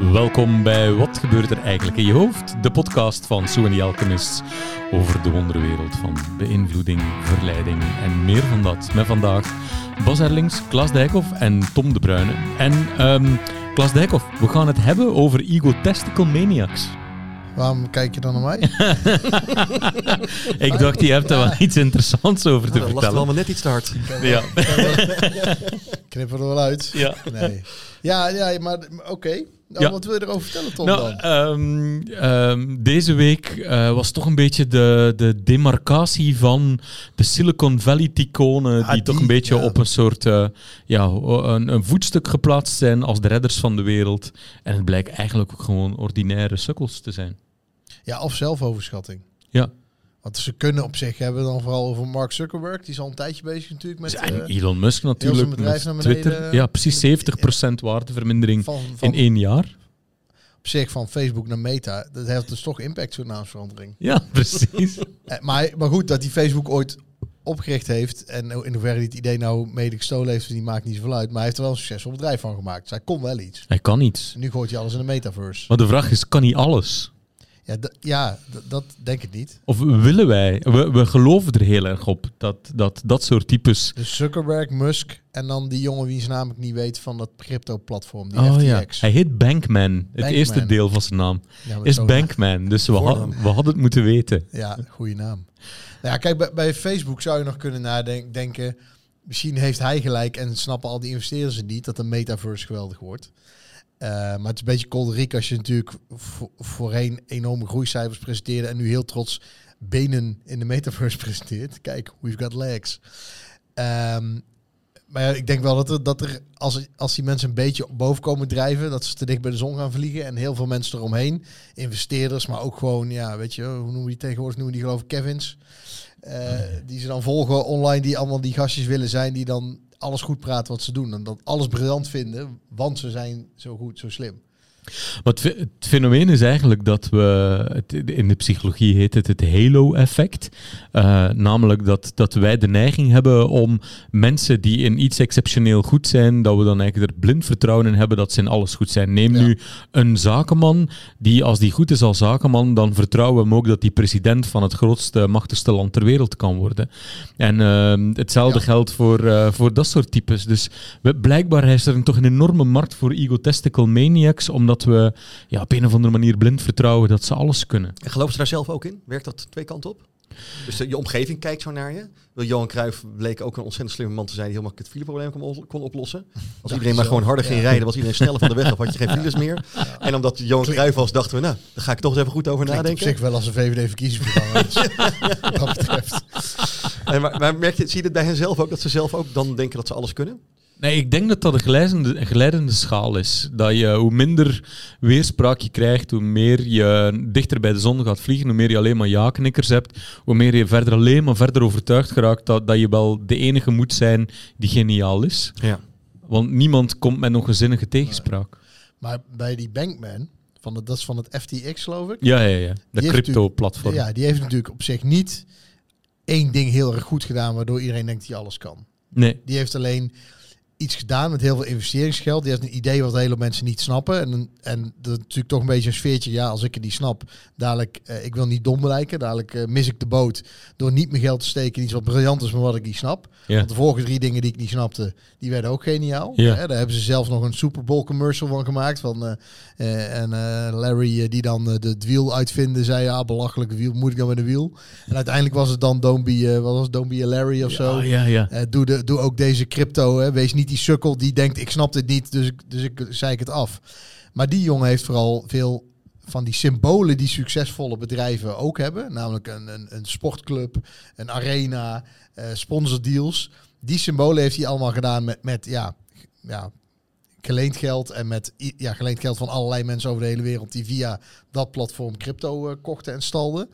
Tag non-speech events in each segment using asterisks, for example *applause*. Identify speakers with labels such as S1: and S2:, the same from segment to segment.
S1: Welkom bij Wat gebeurt er eigenlijk in je hoofd? De podcast van Sue and the Alchemists over de wonderwereld van beïnvloeding, verleiding en meer van dat. Met vandaag Bas Erlings, Klaas Dijkhoff en Tom de Bruyne. En um, Klaas Dijkhoff, we gaan het hebben over egotistical maniacs.
S2: Waarom kijk je dan naar mij? *laughs*
S1: ik dacht, je hebt er wel iets interessants over te
S3: nou,
S1: vertellen.
S3: Dat allemaal net iets te hard.
S1: Ja.
S2: Knip er wel uit.
S1: Ja.
S2: Nee. Ja, ja maar oké. Nou,
S1: Ja.
S2: Wat wil je erover vertellen, Tom,
S1: Nou,
S2: dan?
S1: ehm, ehm, deze week eh, was toch een beetje de, de demarcatie van de Silicon Valley-ticonen,
S2: Ah,
S1: die, toch
S2: die,
S1: een beetje
S2: ja.
S1: op een soort eh, ja, een, een voetstuk geplaatst zijn als de redders van de wereld. En het blijkt eigenlijk ook gewoon ordinaire sukkels te zijn.
S2: Ja, of zelfoverschatting.
S1: Ja.
S2: Want ze kunnen op zich hebben dan vooral over Mark Zuckerberg. Die is al een tijdje bezig natuurlijk met...
S1: Dus en
S2: eh,
S1: Elon Musk natuurlijk,
S2: zijn bedrijf
S1: met
S2: naar beneden,
S1: Twitter. Ja, precies 70% waardevermindering
S2: van, van,
S1: in één jaar.
S2: op zich van Facebook naar Meta. Dat heeft dus toch impact, zo'n naamsverandering.
S1: Ja, *laughs* precies.
S2: Eh, maar, maar goed, dat die Facebook ooit opgericht heeft. En in hoeverre hij het idee nou mede gestolen heeft, die maakt niet zoveel uit. Maar hij heeft er wel een succesvol bedrijf van gemaakt. Dus hij kon wel iets.
S1: Hij kan iets.
S2: En nu gooit hij alles in de metaverse.
S1: Maar de vraag is, kan hij alles?
S2: Ja, ja dat denk ik niet.
S1: Of willen wij, we, we geloven er heel erg op dat dat, dat soort types.
S2: Dus Zuckerberg, Musk en dan die jongen wie zijn naam ik niet weet van dat crypto-platform, die
S1: Oh ja,
S2: FTX.
S1: hij heet Bankman. Het eerste deel van zijn naam
S2: Ja,
S1: is Bankman. Dus we, had- we hadden het moeten weten.
S2: Ja, goede naam. Nou ja, kijk, bij, bij Facebook zou je nog kunnen nadenken, misschien heeft hij gelijk en snappen al die investeerders het niet, dat de metaverse geweldig wordt. Eh, maar het is een beetje kolderiek als je natuurlijk vo- voorheen enorme groeicijfers presenteerde en nu heel trots benen in de metaverse *laughs* presenteert. Kijk, we've got legs. Ehm, maar ja, ik denk wel dat er, dat er als, als die mensen een beetje boven komen drijven, dat ze te dicht bij de zon gaan vliegen en heel veel mensen eromheen, investeerders, maar ook gewoon, ja, weet je, hoe noemen we die tegenwoordig? Noemen die geloof ik Kevins. Eh, die ze dan volgen online, die allemaal die gastjes willen zijn, die dan alles goed praten wat ze doen. En dat alles briljant vinden, want ze zijn zo goed, zo slim.
S1: Maar het, fe- het fenomeen is eigenlijk dat we, het, in de psychologie heet het het halo-effect. Eh, namelijk dat, dat wij de neiging hebben om mensen die in iets exceptioneel goed zijn, dat we dan eigenlijk er blind vertrouwen in hebben dat ze in alles goed zijn. Neem
S2: Ja.
S1: nu een zakenman, die als die goed is als zakenman, dan vertrouwen we hem ook dat die president van het grootste, machtigste land ter wereld kan worden. En eh, hetzelfde
S2: Ja.
S1: geldt voor, eh, voor dat soort types. Dus we, blijkbaar is er een, toch een enorme markt voor egotistical maniacs, omdat we ja, op een of andere manier blind vertrouwen dat ze alles kunnen.
S3: En geloven ze daar zelf ook in? Werkt dat twee kanten op? Dus de- je omgeving kijkt zo naar je. Wil Johan Cruijff bleek ook een ontzettend slimme man te zijn die heel makkelijk het fileprobleem kon, op- kon oplossen. Als iedereen maar
S2: zo.
S3: gewoon harder ging
S2: Ja.
S3: rijden, was iedereen sneller van de weg af, had je geen files meer. En omdat Johan Cruijff was, dachten we, nou, daar ga ik toch eens even goed over
S2: Klinkt op
S3: nadenken.
S2: zich wel als een VVD-verkiezingsprogramma. dus *laughs* wat dat betreft.
S3: En maar, maar merk je, zie je het bij hen zelf ook, dat ze zelf ook dan denken dat ze alles kunnen?
S1: Nee, ik denk dat dat een glijdende schaal is. Dat je hoe minder weerspraak je krijgt, hoe meer je dichter bij de zon gaat vliegen, hoe meer je alleen maar ja-knikkers hebt, hoe meer je verder alleen maar verder overtuigd geraakt dat, dat je wel de enige moet zijn die geniaal is.
S3: Ja.
S1: Want niemand komt met nog een zinnige tegenspraak.
S2: Maar bij die Bankman, van de, dat is van het FTX geloof ik.
S1: Ja, ja, ja. De crypto-platform.
S2: Ja, die heeft natuurlijk op zich niet één ding heel erg goed gedaan, waardoor iedereen denkt dat hij alles kan.
S1: Nee.
S2: Die heeft alleen iets gedaan met heel veel investeringsgeld. Die heeft een idee wat hele mensen niet snappen. En, en dat is natuurlijk toch een beetje een sfeertje. Ja, als ik het niet snap, dadelijk, eh, ik wil niet dom lijken. Dadelijk eh, mis ik de boot door niet mijn geld te steken in iets wat briljant is, maar wat ik niet snap.
S1: Ja.
S2: Want de vorige drie dingen die ik niet snapte, die werden ook geniaal.
S1: Ja.
S2: Daar hebben ze zelfs nog een Super Bowl commercial van gemaakt. Van, eh, en Larry, die dan de het wiel uitvinden, zei ja, belachelijk wiel, moet ik dan met een wiel? En uiteindelijk was het dan Don't Be, wat was Don't Be a Larry of zo.
S1: Ja, ja, ja.
S2: Eh, doe, de, doe ook deze crypto. Hè. Wees niet die sukkel die denkt, ik snap dit niet, dus ik, dus ik zei ik het af. Maar die jongen heeft vooral veel van die symbolen die succesvolle bedrijven ook hebben. Namelijk een, een, een sportclub, een arena, eh sponsordeals. Die symbolen heeft hij allemaal gedaan met, met ja, ja, geleend geld. En met ja, geleend geld van allerlei mensen over de hele wereld die via dat platform crypto eh, kochten en stalden.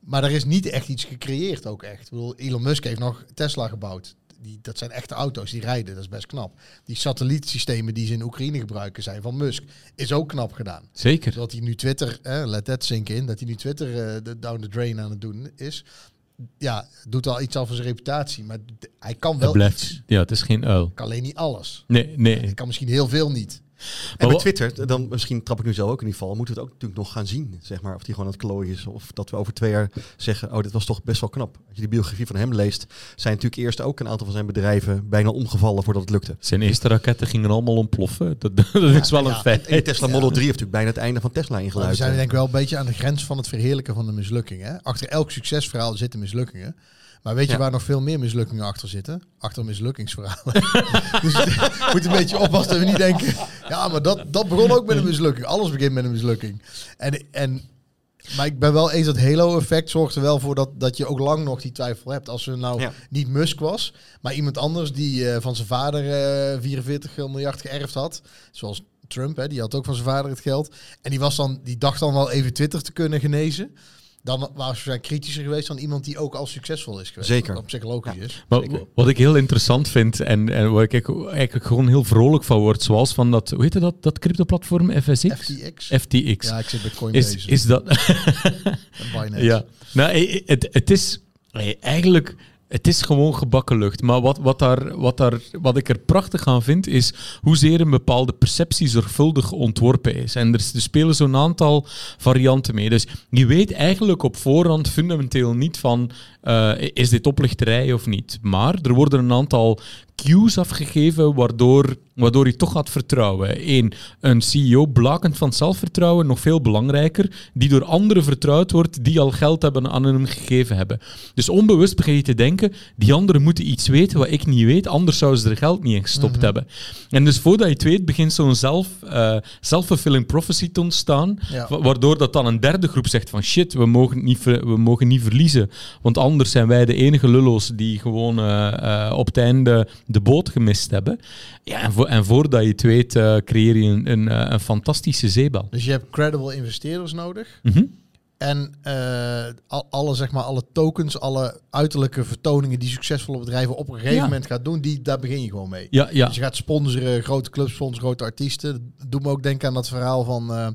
S2: Maar er is niet echt iets gecreëerd ook echt. Ik bedoel, Elon Musk heeft nog Tesla gebouwd. Die, dat zijn echte auto's, die rijden, dat is best knap. Die satellietsystemen die ze in Oekraïne gebruiken zijn van Musk, is ook knap gedaan.
S1: Zeker.
S2: Zodat hij nu Twitter, eh, let that sink in, dat hij nu Twitter de down the drain aan het doen is. Ja, doet al iets af van zijn reputatie, maar hij kan
S1: Het
S2: wel
S1: blijft,
S2: iets.
S1: ja, het is geen uil.
S2: Kan alleen niet alles.
S1: Nee, nee.
S2: Hij kan misschien heel veel niet.
S3: En met Twitter, dan misschien trap ik nu zelf ook in die val, moeten we het ook natuurlijk nog gaan zien. Zeg maar, of die gewoon aan het klooien is. Of dat we over twee jaar zeggen, oh, dit was toch best wel knap. Als je die biografie van hem leest, zijn natuurlijk eerst ook een aantal van zijn bedrijven bijna omgevallen voordat het lukte.
S1: Zijn eerste raketten gingen allemaal ontploffen. *laughs* Dat, dat is wel een feit.
S3: En Tesla
S2: Ja.
S3: Model 3 heeft natuurlijk bijna het einde van Tesla
S2: Maar we
S3: ingeluid.
S2: zijn denk ik wel een beetje aan de grens van het verheerlijken van de mislukkingen. Hè? Achter elk succesverhaal zitten mislukkingen. Maar weet je
S3: Ja.
S2: waar nog veel meer mislukkingen achter zitten? Achter mislukkingsverhalen. *laughs* dus we moeten een beetje oppassen dat we niet denken... Ja, maar dat, dat begon ook met een mislukking. Alles begint met een mislukking. En, en, maar ik ben wel eens dat Halo-effect zorgt er wel voor dat, dat je ook lang nog die twijfel hebt. Als er nou
S3: Ja.
S2: niet Musk was, maar iemand anders die eh, van zijn vader eh 44 miljard geërfd had. Zoals Trump, hè, die had ook van zijn vader het geld. En die, was dan, die dacht dan wel even Twitter te kunnen genezen. Dan was hij kritischer geweest dan iemand die ook al succesvol is geweest.
S3: Zeker.
S2: Zich logisch is.
S1: Maar
S3: Zeker.
S1: wat ik heel interessant vind en, en waar ik eigenlijk gewoon heel vrolijk van word, zoals van dat, hoe heet dat, dat cryptoplatform FSX?
S2: FTX.
S1: FTX.
S2: Ja, ik zit bij Coinbase.
S1: is, is dat... *laughs*
S2: Binance.
S1: ja. Nou, het, het is eh, eigenlijk... Het is gewoon gebakken lucht. Maar wat, wat, daar, wat, daar, wat ik er prachtig aan vind, is hoezeer een bepaalde perceptie zorgvuldig ontworpen is. En er, er spelen zo'n aantal varianten mee. Dus je weet eigenlijk op voorhand fundamenteel niet van, eh, is dit oplichterij of niet. Maar er worden een aantal cues afgegeven waardoor, waardoor je toch gaat vertrouwen. Eén, een CEO blakend van zelfvertrouwen, nog veel belangrijker, die door anderen vertrouwd wordt die al geld hebben aan hem gegeven hebben. Dus onbewust begin je te denken, die anderen moeten iets weten wat ik niet weet, anders zouden ze er geld niet in gestopt hebben. En dus voordat je het weet, begint zo'n zelf, eh self-fulfilling prophecy te ontstaan,
S2: Ja.
S1: wa- waardoor dat dan een derde groep zegt van shit, we mogen niet, we mogen niet verliezen, want anders zijn wij de enige lullo's die gewoon eh, eh, op het einde de boot gemist hebben. Ja, en, en voordat je het weet, creëer je een, een, een fantastische zeebel.
S2: Dus je hebt credible investeerders nodig.
S1: Mhm.
S2: En eh, al, alle, zeg maar, alle tokens, alle uiterlijke vertoningen die succesvolle bedrijven op een gegeven
S1: Ja.
S2: moment gaat doen, die, daar begin je gewoon mee.
S1: Ja, ja.
S2: Dus je gaat sponsoren, grote clubs sponsoren, grote artiesten. Dat doet me ook denken aan dat verhaal van, eh,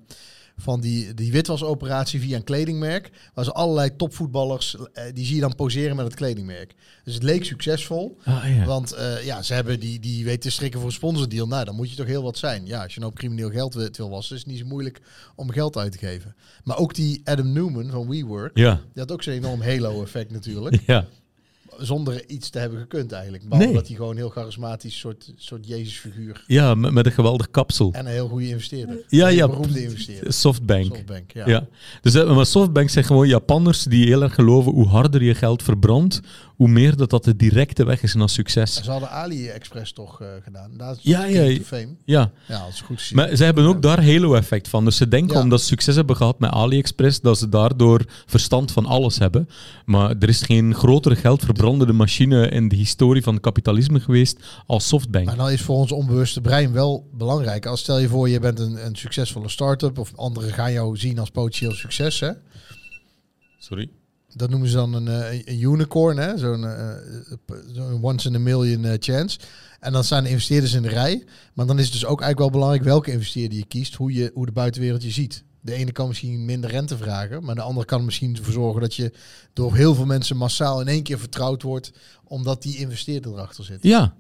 S2: van die, die witwasoperatie via een kledingmerk. Waar ze allerlei topvoetballers, eh, die zie je dan poseren met het kledingmerk. Dus het leek succesvol.
S1: Ah, ja.
S2: Want eh, ja, ze hebben die, die weten te strikken voor een sponsordeal. Nou, dan moet je toch heel wat zijn. Ja, als je nou op crimineel geld wil wassen, is het niet zo moeilijk om geld uit te geven. Maar ook die Adam Newman van WeWork,
S1: Ja,
S2: die had ook zo'n enorm halo-effect natuurlijk. *laughs*
S1: ja.
S2: Zonder iets te hebben gekund eigenlijk. Behalve
S1: Nee.
S2: dat hij gewoon heel charismatisch soort, soort Jezus-figuur
S1: ja met, met een geweldig kapsel.
S2: en een heel goede investeerder.
S1: Ja,
S2: Een
S1: ja.
S2: beroemde investeerder.
S1: Softbank.
S2: Softbank, ja.
S1: Ja. Dus, eh, maar Softbank zijn gewoon Japanners die heel erg geloven hoe harder je geld verbrandt, hoe meer dat dat de directe weg is naar succes.
S2: Ze hadden AliExpress toch eh, gedaan. Daar is
S1: Ja, ja,
S2: ja,
S1: ja.
S2: fame.
S1: Ja,
S2: Ja, dat is goed gezien.
S1: maar ze hebben ook daar Halo-effect van. Dus ze denken
S2: Ja.
S1: omdat ze succes hebben gehad met AliExpress, dat ze daardoor verstand van alles hebben. Maar er is geen grotere geldverbrandende machine in de historie van het kapitalisme geweest als Softbank.
S2: Maar dan is voor ons onbewuste brein wel belangrijk. Als stel je voor, je bent een, een succesvolle start-up of anderen gaan jou zien als potentieel succes. Hè?
S1: Sorry.
S2: Dat noemen ze dan een, eh, een unicorn, hè? zo'n eh, eh, zo'n once in a million chance. En dan staan de investeerders in de rij. Maar dan is het dus ook eigenlijk wel belangrijk welke investeerder je kiest, hoe, je, hoe de buitenwereld je ziet. De ene kan misschien minder rente vragen, maar de andere kan misschien ervoor zorgen dat je door heel veel mensen massaal in één keer vertrouwd wordt, omdat die investeerder erachter zit.
S1: Ja,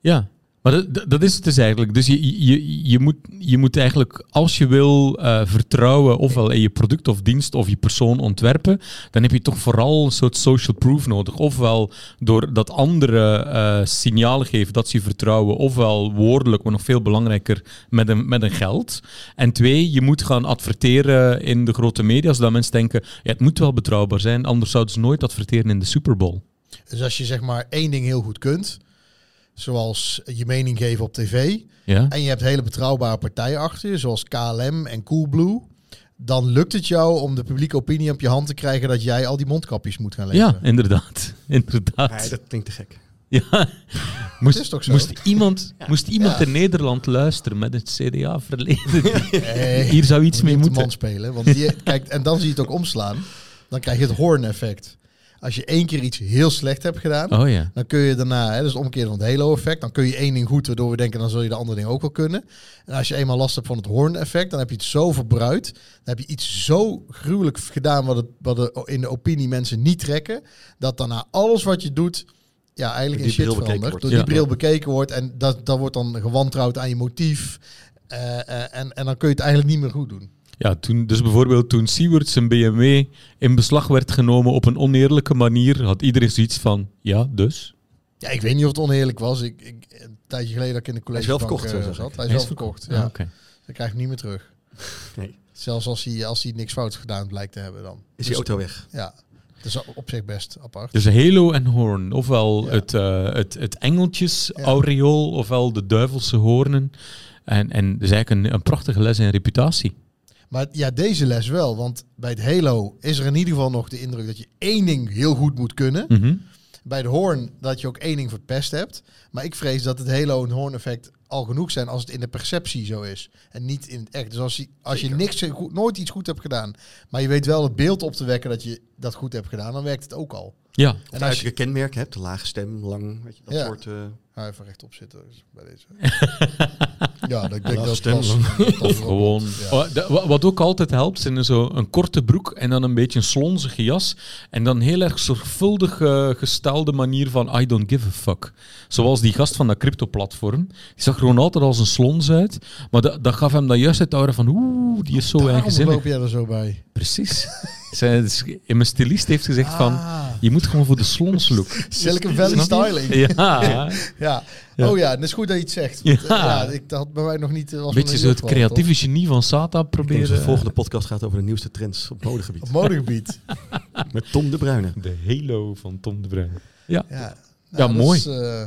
S1: ja. Maar dat, dat- is het dus eigenlijk. Dus je, je, je, moet, je moet eigenlijk, als je wil eh, vertrouwen, ofwel in je product of dienst of je persoon ontwerpen, dan heb je toch vooral een soort social proof nodig. Ofwel door dat anderen eh, signalen geven dat ze je vertrouwen, ofwel woordelijk, maar nog veel belangrijker, met een, met een geld. En twee, je moet gaan adverteren in de grote media, zodat mensen denken, ja, het moet wel betrouwbaar zijn, anders zouden ze nooit adverteren in de Super Bowl.
S2: Dus als je zeg maar één ding heel goed kunt, zoals je mening geven op tv,
S1: Ja?
S2: en je hebt hele betrouwbare partijen achter je, zoals KLM en Coolblue, dan lukt het jou om de publieke opinie op je hand te krijgen dat jij al die mondkapjes moet gaan leveren.
S1: Ja, inderdaad. *laughs* inderdaad.
S3: Nee, dat klinkt te gek.
S1: Ja. *laughs* Moest,
S2: is toch zo?
S1: moest iemand, *laughs* moest iemand
S2: Ja.
S1: in Nederland luisteren met het CDA-verleden?
S2: Hey,
S1: Hier zou iets
S2: moet
S1: mee moeten.
S2: man spelen, want die, kijk, en dan zie je het ook omslaan. Dan krijg je het horn-effect. Als je één keer iets heel slecht hebt gedaan,
S1: Oh ja.
S2: Dan kun je daarna, hè, dat is het omkeer van het Halo-effect, dan kun je één ding goed, waardoor we denken, dan zul je de andere ding ook wel kunnen. En als je eenmaal last hebt van het Horn-effect, dan heb je het zo verbruikt, dan heb je iets zo gruwelijk gedaan wat, het, wat de, in de opinie mensen niet trekken, dat daarna alles wat je doet, ja, eigenlijk in shit verandert.
S3: wordt.
S2: Door
S1: Ja.
S2: die bril bekeken wordt en dat, dat wordt dan gewantrouwd aan je motief. Eh, eh, en, en dan kun je het eigenlijk niet meer goed doen.
S1: Ja, toen, dus bijvoorbeeld toen Seward zijn BMW in beslag werd genomen op een oneerlijke manier, had iedereen zoiets van, ja, dus?
S2: Ja, ik weet niet of het oneerlijk was. Ik, ik, een tijdje geleden dat ik in de
S3: Hij is
S2: college
S3: wel verkocht, eh,
S2: zat.
S3: ik.
S2: Hij is wel verkocht.
S1: Ja,
S2: Ja.
S1: oké.
S2: Dan krijg je hem niet meer terug. *laughs*
S3: Nee.
S2: Zelfs als hij, als hij niks fout gedaan blijkt te hebben dan.
S3: Is
S2: Dus-
S3: die auto weg?
S2: Ja, dat is op zich best apart.
S1: Dus Halo en Horn, ofwel
S2: Ja.
S1: het, eh het, het engeltjes
S2: Ja.
S1: aureool, ofwel de duivelse hoornen. En, en dat is eigenlijk een, een prachtige les in reputatie.
S2: Maar ja, deze les wel. Want bij het Halo is er in ieder geval nog de indruk dat je één ding heel goed moet kunnen.
S1: Mhm.
S2: Bij de Horn dat je ook één ding verpest hebt. Maar ik vrees dat het Halo en Horn effect al genoeg zijn als het in de perceptie zo is. En niet in het echt. Dus als je, als je niks, goed, nooit iets goed hebt gedaan, maar je weet wel het beeld op te wekken dat je dat goed hebt gedaan, dan werkt het ook al.
S1: Ja,
S3: En als
S2: als
S3: je een kenmerk hebt, de lage stem, lang, weet je, dat
S2: Ja.
S3: soort... eh,
S2: Ga even rechtop zitten dus bij deze. *laughs* ja, dat ik denk dat dat
S1: gewoon...
S2: Ja.
S1: Wat ook altijd helpt, zijn zo een korte broek en dan een beetje een slonzige jas. En dan heel erg zorgvuldig eh, gestelde manier van I don't give a fuck. Zoals die gast van dat crypto-platform. Die zag er gewoon altijd als een slons uit. Maar dat, dat gaf hem dan juist het aura van oeh, die is zo
S2: Daarom
S1: eigenzinnig.
S2: loop jij er zo bij.
S1: Precies. Dus, in mijn stylist heeft gezegd van,
S2: Ah.
S1: je moet gewoon voor de slons look.
S2: Silicon Valley styling. *laughs*
S1: Ja,
S2: Ja.
S1: Ja.
S2: Oh ja, dat is goed dat je het zegt. Want,
S1: Ja.
S2: eh, ja ik dat had bij mij nog niet. eh,
S1: een beetje zo het creatieve genie van Sata proberen.
S3: de volgende podcast gaat over de nieuwste trends op modegebied.
S2: Op modegebied. *laughs*
S3: Met Tom de Bruyne.
S1: De halo van Tom de Bruin. Ja,
S2: ja,
S1: Ja,
S2: dat
S1: mooi.
S2: is, eh,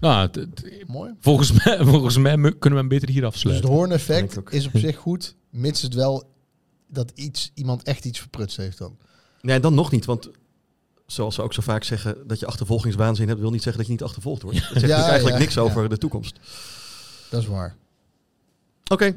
S1: nou, het- het-
S2: mooi.
S1: volgens, *laughs* mij, volgens mij kunnen we hem beter hier
S2: Dus
S1: afsluiten.
S2: het hoorn
S3: Denk ik
S2: effect
S3: ook.
S2: is op zich goed, mits het wel dat iets, iemand echt iets verprutst heeft dan.
S3: Nee, dan nog niet, want zoals ze ook zo vaak zeggen, dat je achtervolgingswaanzin hebt, wil niet zeggen dat je niet achtervolgd wordt. *laughs* Dat zegt
S2: Ja,
S3: dus eigenlijk
S2: ja,
S3: niks over de toekomst.
S2: Dat is waar.
S3: Oké,